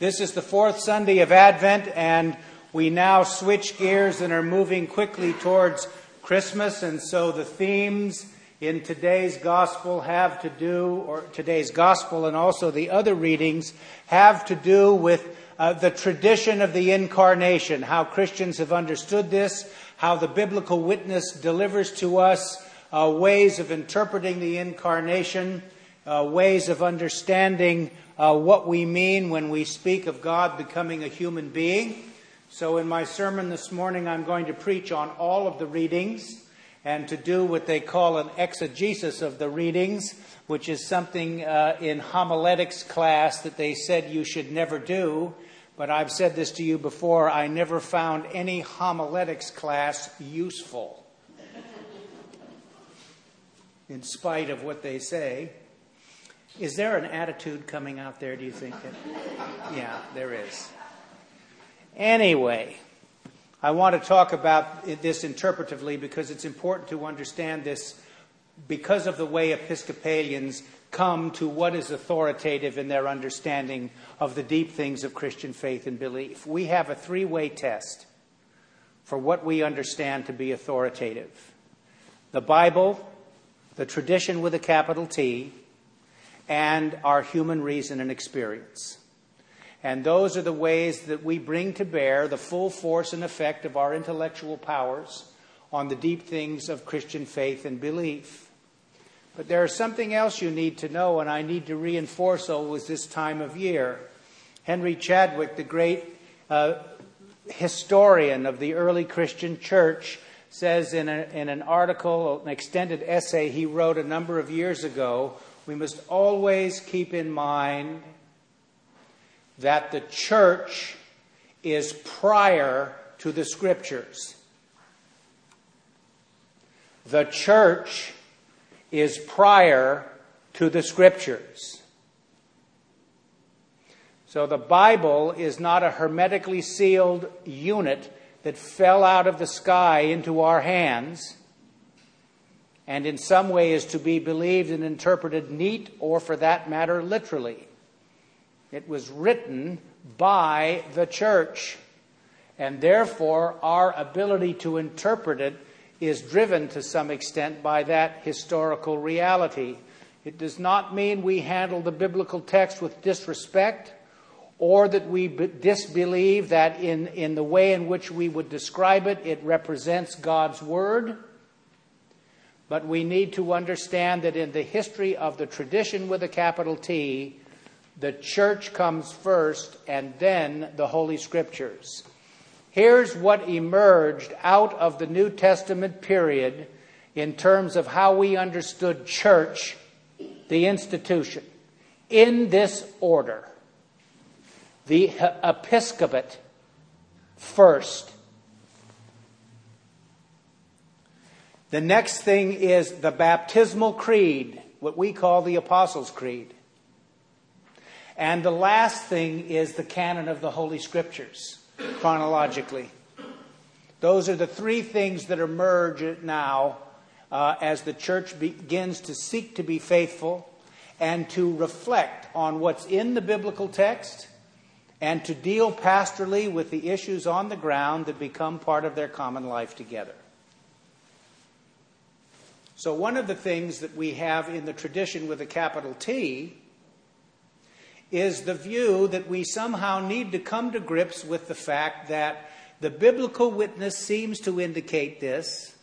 This is the fourth Sunday of Advent, and we now switch gears and are moving quickly towards Christmas. And so the themes in today's gospel have to do, or today's gospel and also the other readings have to do with uh, the tradition of the incarnation, how Christians have understood this, how the biblical witness delivers to us uh, ways of interpreting the incarnation, uh, ways of understanding uh, what we mean when we speak of God becoming a human being. So, in my sermon this morning, I'm going to preach on all of the readings and to do what they call an exegesis of the readings, which is something uh, in homiletics class that they said you should never do. But I've said this to you before I never found any homiletics class useful, in spite of what they say. Is there an attitude coming out there, do you think? That, yeah, there is. Anyway, I want to talk about this interpretively because it's important to understand this because of the way Episcopalians come to what is authoritative in their understanding of the deep things of Christian faith and belief. We have a three way test for what we understand to be authoritative the Bible, the tradition with a capital T, and our human reason and experience. And those are the ways that we bring to bear the full force and effect of our intellectual powers on the deep things of Christian faith and belief. But there is something else you need to know, and I need to reinforce always this time of year. Henry Chadwick, the great uh, historian of the early Christian church, says in, a, in an article, an extended essay he wrote a number of years ago we must always keep in mind that the church is prior to the scriptures. The church is prior to the scriptures. So the Bible is not a hermetically sealed unit that fell out of the sky into our hands and in some way is to be believed and interpreted neat or, for that matter, literally. It was written by the church, and therefore our ability to interpret it is driven to some extent by that historical reality. It does not mean we handle the biblical text with disrespect or that we disbelieve that in, in the way in which we would describe it, it represents God's Word. But we need to understand that in the history of the tradition with a capital T, the church comes first and then the Holy Scriptures. Here's what emerged out of the New Testament period in terms of how we understood church, the institution, in this order the episcopate first, The next thing is the baptismal creed, what we call the Apostles' Creed. And the last thing is the canon of the Holy Scriptures, chronologically. Those are the three things that emerge now uh, as the church begins to seek to be faithful and to reflect on what's in the biblical text and to deal pastorally with the issues on the ground that become part of their common life together. So, one of the things that we have in the tradition with a capital T is the view that we somehow need to come to grips with the fact that the biblical witness seems to indicate this,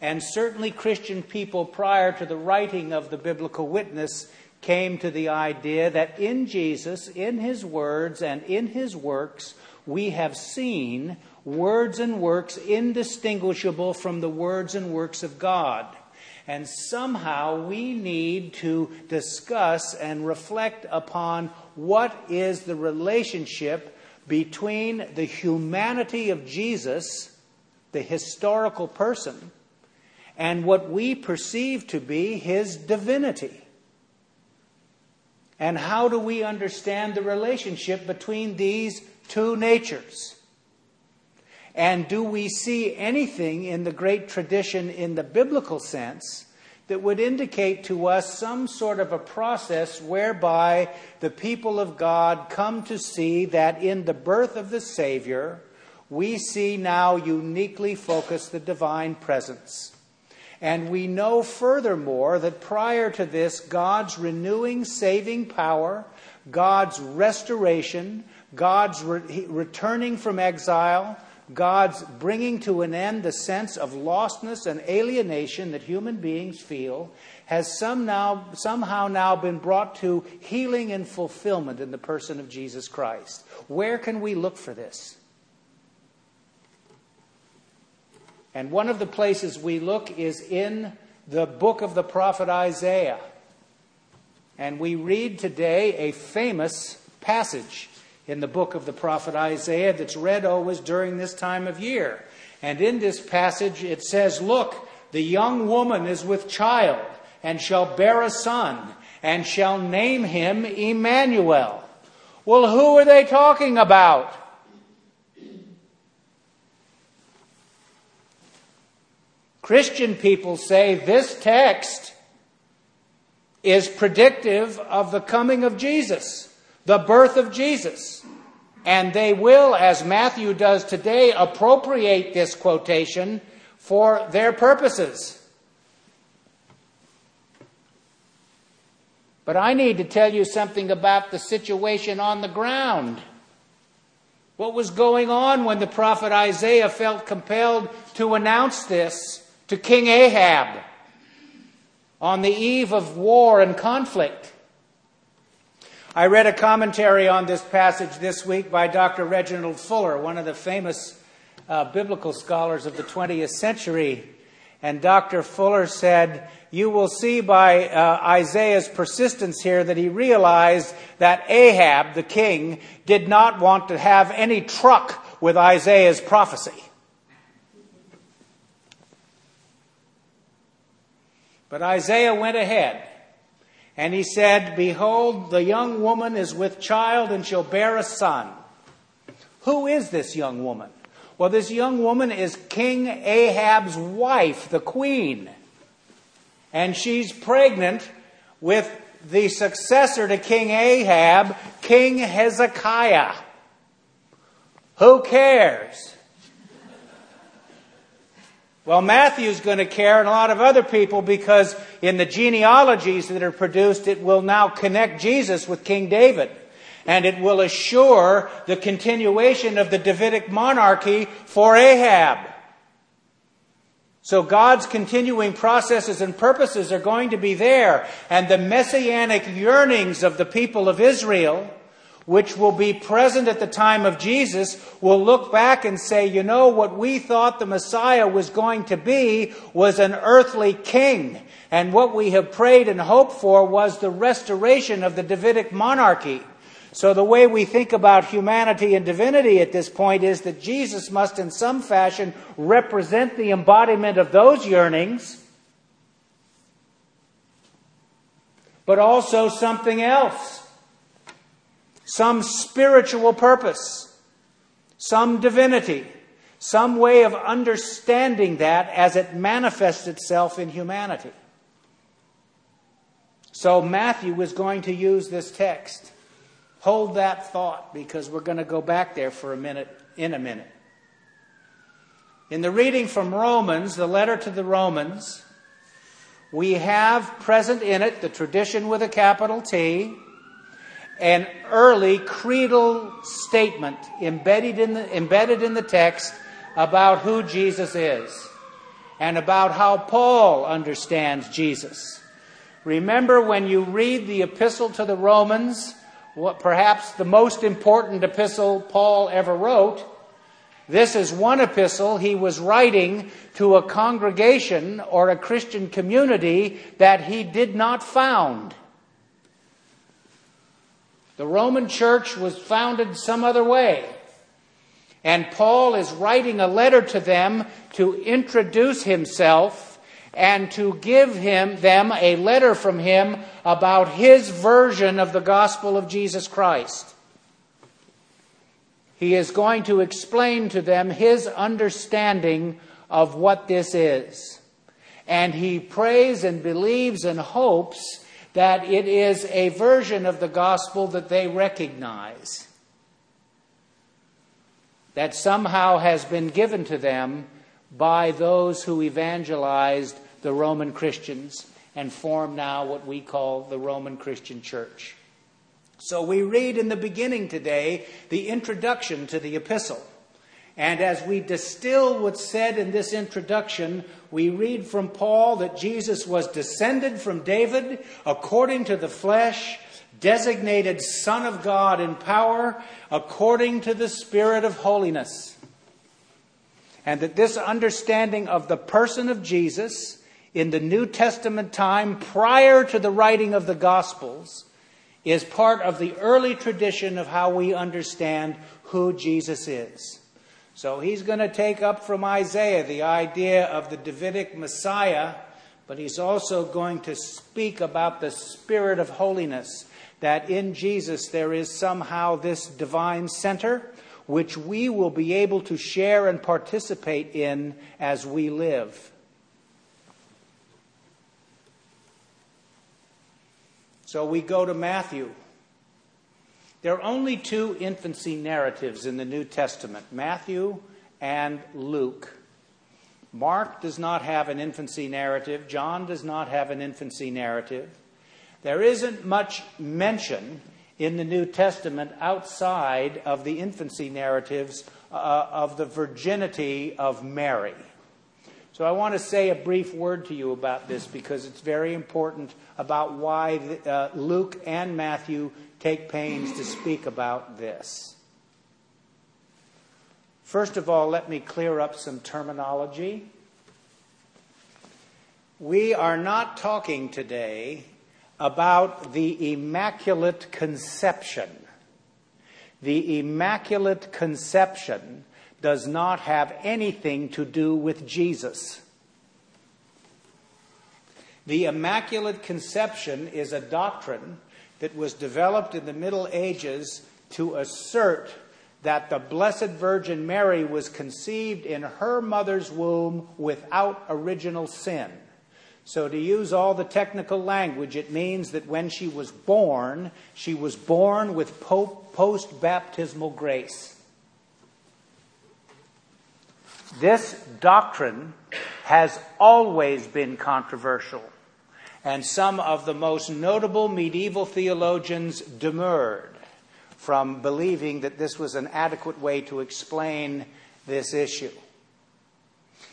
and certainly Christian people prior to the writing of the biblical witness came to the idea that in Jesus, in his words, and in his works, we have seen words and works indistinguishable from the words and works of God. And somehow we need to discuss and reflect upon what is the relationship between the humanity of Jesus, the historical person, and what we perceive to be his divinity. And how do we understand the relationship between these two natures? And do we see anything in the great tradition in the biblical sense that would indicate to us some sort of a process whereby the people of God come to see that in the birth of the Savior, we see now uniquely focused the divine presence. And we know furthermore that prior to this, God's renewing saving power, God's restoration, God's re- returning from exile, God's bringing to an end the sense of lostness and alienation that human beings feel has some now, somehow now been brought to healing and fulfillment in the person of Jesus Christ. Where can we look for this? And one of the places we look is in the book of the prophet Isaiah. And we read today a famous passage in the book of the prophet Isaiah that's read always during this time of year. And in this passage it says, Look, the young woman is with child and shall bear a son and shall name him Emmanuel. Well, who are they talking about? Christian people say this text is predictive of the coming of Jesus the birth of Jesus. And they will, as Matthew does today, appropriate this quotation for their purposes. But I need to tell you something about the situation on the ground. What was going on when the prophet Isaiah felt compelled to announce this to King Ahaz on the eve of war and conflict? I read a commentary on this passage this week by Dr. Reginald Fuller, one of the famous uh, biblical scholars of the 20th century. And Dr. Fuller said, You will see by uh, Isaiah's persistence here that he realized that Ahaz, the king, did not want to have any truck with Isaiah's prophecy. But Isaiah went ahead and he said, Behold, the young woman is with child and shall bear a son. Who is this young woman? Well, this young woman is King Ahaz's wife, the queen. And she's pregnant with the successor to King Ahaz, King Hezekiah. Who cares? Well, Matthew's going to care and a lot of other people because in the genealogies that are produced, it will now connect Jesus with King David. And it will assure the continuation of the Davidic monarchy for Ahaz. So God's continuing processes and purposes are going to be there. And the messianic yearnings of the people of Israel which will be present at the time of Jesus, will look back and say, you know, what we thought the Messiah was going to be was an earthly king. And what we have prayed and hoped for was the restoration of the Davidic monarchy. So the way we think about humanity and divinity at this point is that Jesus must in some fashion represent the embodiment of those yearnings, but also something else some spiritual purpose, some divinity, some way of understanding that as it manifests itself in humanity. So Matthew is going to use this text. Hold that thought because we're going to go back there for a minute in a minute. In the reading from Romans, the letter to the Romans, we have present in it the tradition with a capital T, an early creedal statement embedded in the, embedded in the text about who Jesus is and about how Paul understands Jesus. Remember when you read the epistle to the Romans, what perhaps the most important epistle Paul ever wrote, this is one epistle he was writing to a congregation or a Christian community that he did not found. The Roman church was founded some other way. And Paul is writing a letter to them to introduce himself and to give him them a letter from him about his version of the gospel of Jesus Christ. He is going to explain to them his understanding of what this is. and he prays and believes and hopes that it is a version of the gospel that they recognize, that somehow has been given to them by those who evangelized the Roman Christians and form now what we call the Roman Christian Church. So we read in the beginning today the introduction to the epistle. And as we distill what's said in this introduction, we read from Paul that Jesus was descended from David according to the flesh, designated Son of God in power, according to the Spirit of holiness. And that this understanding of the person of Jesus in the New Testament time prior to the writing of the Gospels is part of the early tradition of how we understand who Jesus is. So he's going to take up from Isaiah the idea of the Davidic Messiah, but he's also going to speak about the spirit of holiness, that in Jesus there is somehow this divine center which we will be able to share and participate in as we live. So we go to Matthew. There are only two infancy narratives in the New Testament Matthew and Luke. Mark does not have an infancy narrative, John does not have an infancy narrative. There isn't much mention in the New Testament outside of the infancy narratives uh, of the virginity of Mary. So I want to say a brief word to you about this because it's very important about why uh, Luke and Matthew take pains to speak about this. First of all, let me clear up some terminology. We are not talking today about the Immaculate Conception. The Immaculate Conception does not have anything to do with Jesus. The Immaculate Conception is a doctrine that was developed in the Middle Ages to assert that the Blessed Virgin Mary was conceived in her mother's womb without original sin. So, to use all the technical language, it means that when she was born, she was born with post baptismal grace. This doctrine has always been controversial and some of the most notable medieval theologians demurred from believing that this was an adequate way to explain this issue.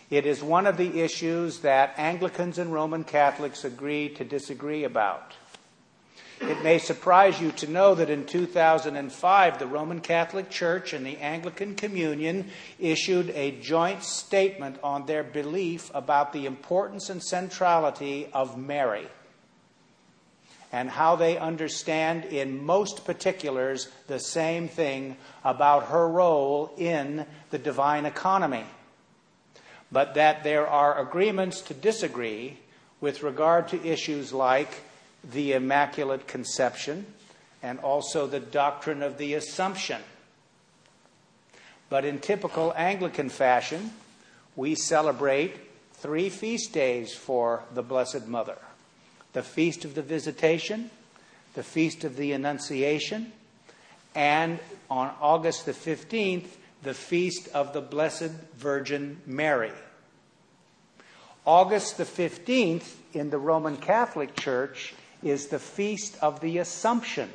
It is one of the issues that Anglicans and Roman Catholics agree to disagree about. It may surprise you to know that in 2005, the Roman Catholic Church and the Anglican Communion issued a joint statement on their belief about the importance and centrality of Mary and how they understand, in most particulars, the same thing about her role in the divine economy. But that there are agreements to disagree with regard to issues like the Immaculate Conception and also the doctrine of the Assumption. But in typical Anglican fashion, we celebrate three feast days for the Blessed Mother the Feast of the Visitation, the Feast of the Annunciation, and on August the 15th, the Feast of the Blessed Virgin Mary. August the 15th in the Roman Catholic Church is the feast of the Assumption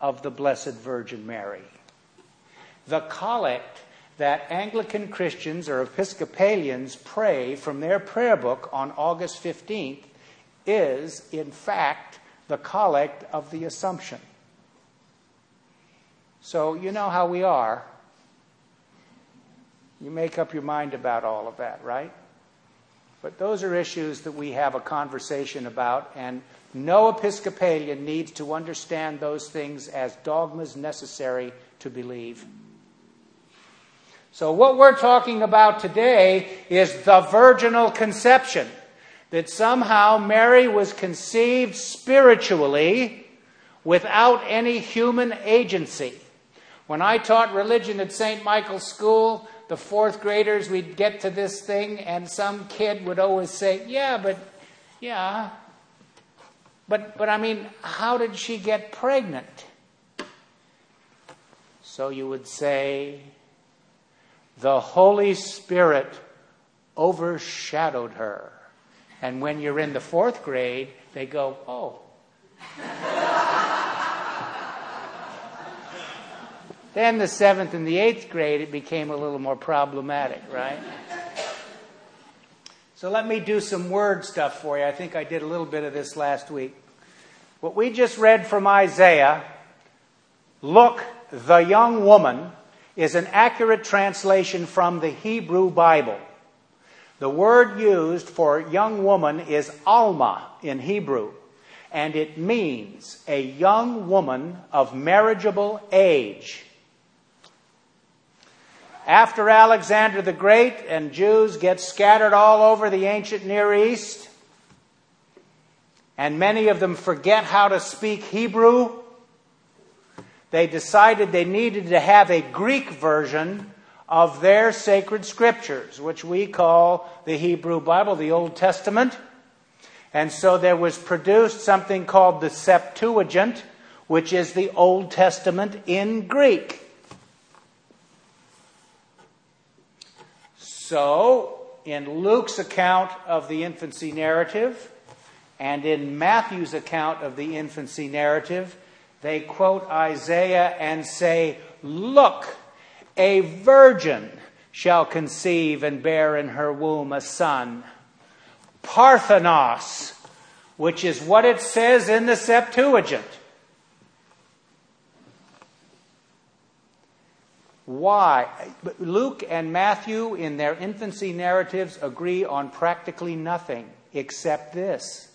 of the Blessed Virgin Mary. The collect that Anglican Christians or Episcopalians pray from their prayer book on August 15th is, in fact, the collect of the Assumption. So, you know how we are. You make up your mind about all of that, right? But those are issues that we have a conversation about, and no Episcopalian needs to understand those things as dogmas necessary to believe. So, what we're talking about today is the virginal conception. That somehow Mary was conceived spiritually without any human agency. When I taught religion at St. Michael's School, the fourth graders, we'd get to this thing, and some kid would always say, Yeah, but, yeah. But, but I mean, how did she get pregnant? So you would say, The Holy Spirit overshadowed her. And when you're in the fourth grade, they go, Oh. Then the seventh and the eighth grade, it became a little more problematic, right? So let me do some word stuff for you. I think I did a little bit of this last week. What we just read from Isaiah, look, the young woman, is an accurate translation from the Hebrew Bible. The word used for young woman is alma in Hebrew, and it means a young woman of marriageable age after Alexander the Great and Jews get scattered all over the ancient Near East, and many of them forget how to speak Hebrew, they decided they needed to have a Greek version of their sacred scriptures, which we call the Hebrew Bible, the Old Testament. And so there was produced something called the Septuagint, which is the Old Testament in Greek. So, in Luke's account of the infancy narrative and in Matthew's account of the infancy narrative, they quote Isaiah and say, Look, a virgin shall conceive and bear in her womb a son. Parthenos, which is what it says in the Septuagint. Why? Luke and Matthew, in their infancy narratives, agree on practically nothing except this.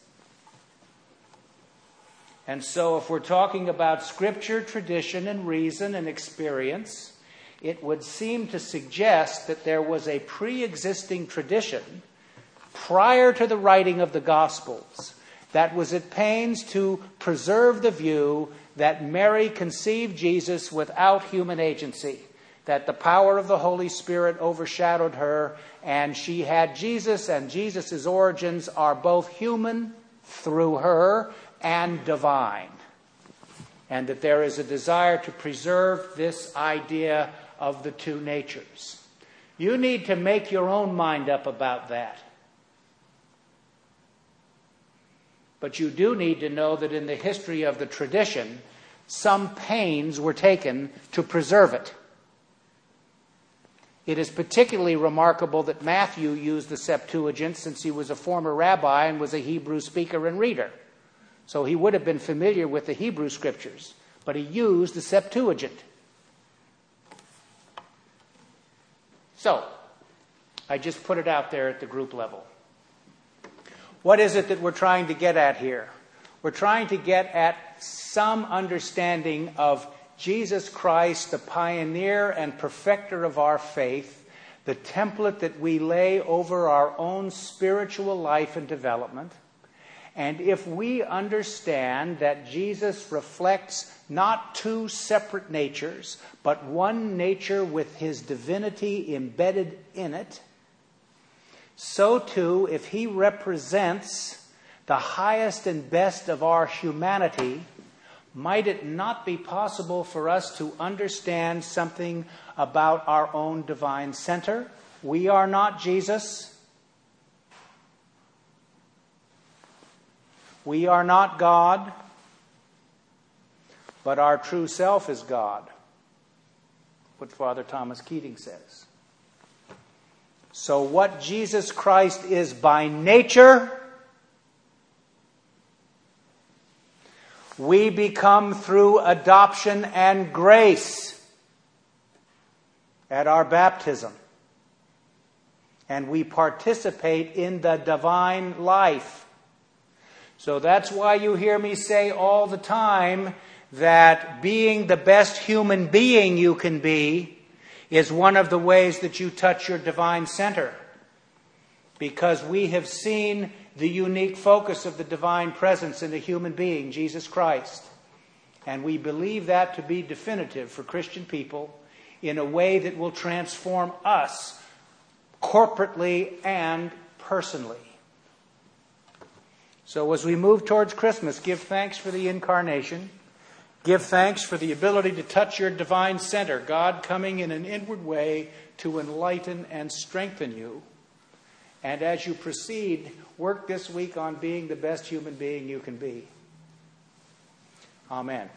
And so, if we're talking about scripture, tradition, and reason and experience, it would seem to suggest that there was a pre existing tradition prior to the writing of the Gospels that was at pains to preserve the view that Mary conceived Jesus without human agency that the power of the Holy Spirit overshadowed her, and she had Jesus, and Jesus' origins are both human through her and divine. And that there is a desire to preserve this idea of the two natures. You need to make your own mind up about that. But you do need to know that in the history of the tradition, some pains were taken to preserve it. It is particularly remarkable that Matthew used the Septuagint since he was a former rabbi and was a Hebrew speaker and reader. So he would have been familiar with the Hebrew scriptures, but he used the Septuagint. So, I just put it out there at the group level. What is it that we're trying to get at here? We're trying to get at some understanding of Jesus Christ, the pioneer and perfecter of our faith, the template that we lay over our own spiritual life and development. And if we understand that Jesus reflects not two separate natures, but one nature with his divinity embedded in it, so too, if he represents the highest and best of our humanity, might it not be possible for us to understand something about our own divine center? We are not Jesus. We are not God, but our true self is God. What Father Thomas Keating says. So, what Jesus Christ is by nature, we become through adoption and grace at our baptism. And we participate in the divine life. So that's why you hear me say all the time that being the best human being you can be is one of the ways that you touch your divine center. Because we have seen the unique focus of the divine presence in a human being, Jesus Christ. And we believe that to be definitive for Christian people in a way that will transform us corporately and personally. So, as we move towards Christmas, give thanks for the incarnation. Give thanks for the ability to touch your divine center, God coming in an inward way to enlighten and strengthen you. And as you proceed, work this week on being the best human being you can be. Amen.